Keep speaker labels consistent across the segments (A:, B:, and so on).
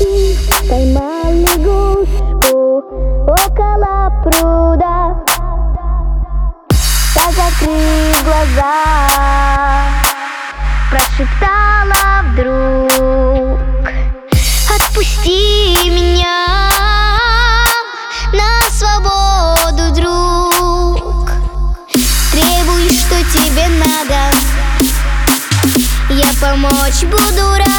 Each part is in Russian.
A: Поймал лягушку около пруда. Я закрыв глаза Прошептала вдруг. Отпусти меня на свободу, друг. Требуй, что тебе надо. Я помочь буду рада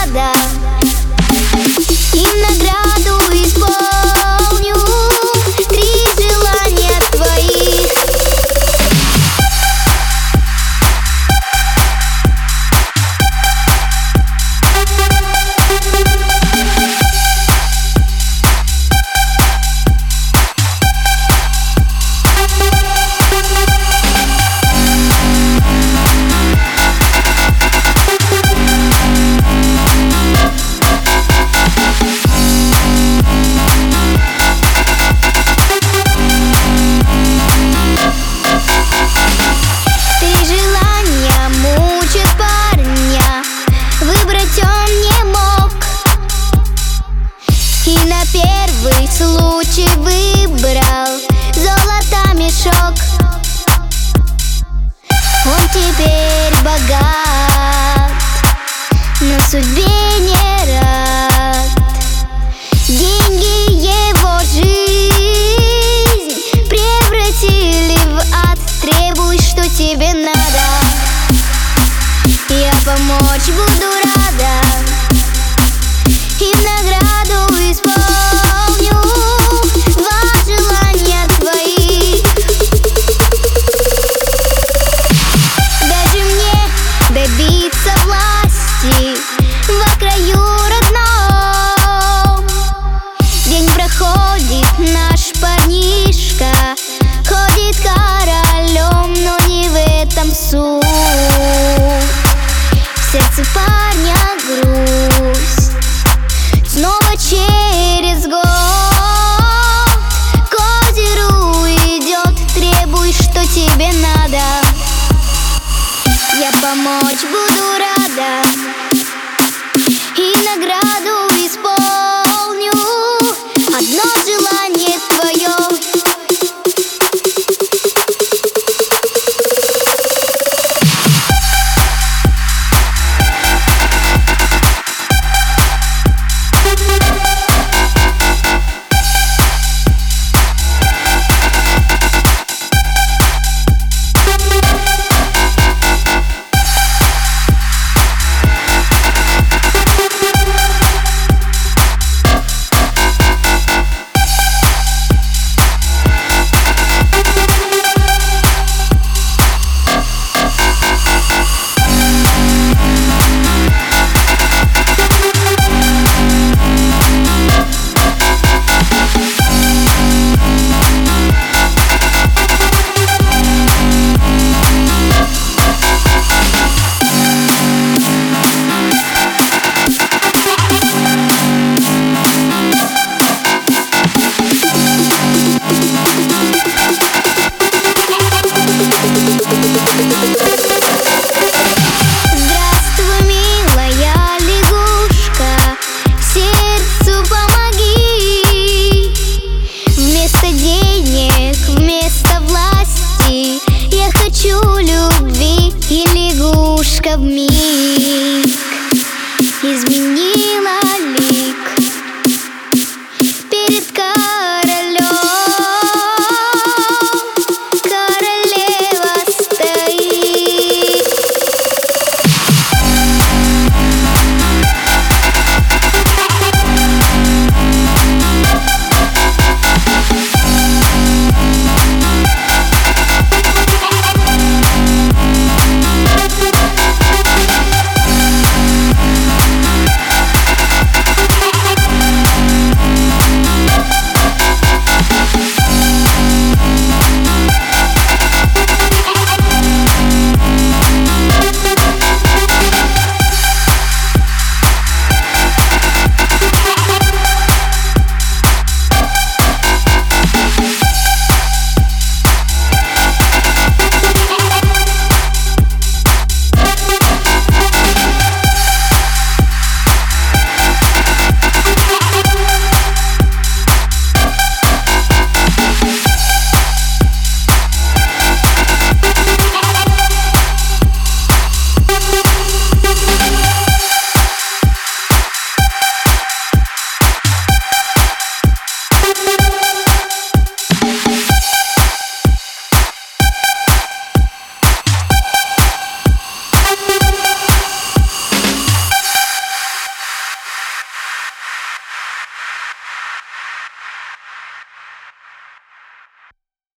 A: случай выбрал Золото мешок. Он теперь богат Но судьбе не рад. Деньги его жизнь превратили в ад. Требуй, что тебе надо. Я помочь буду помочь. Буду рада. И награду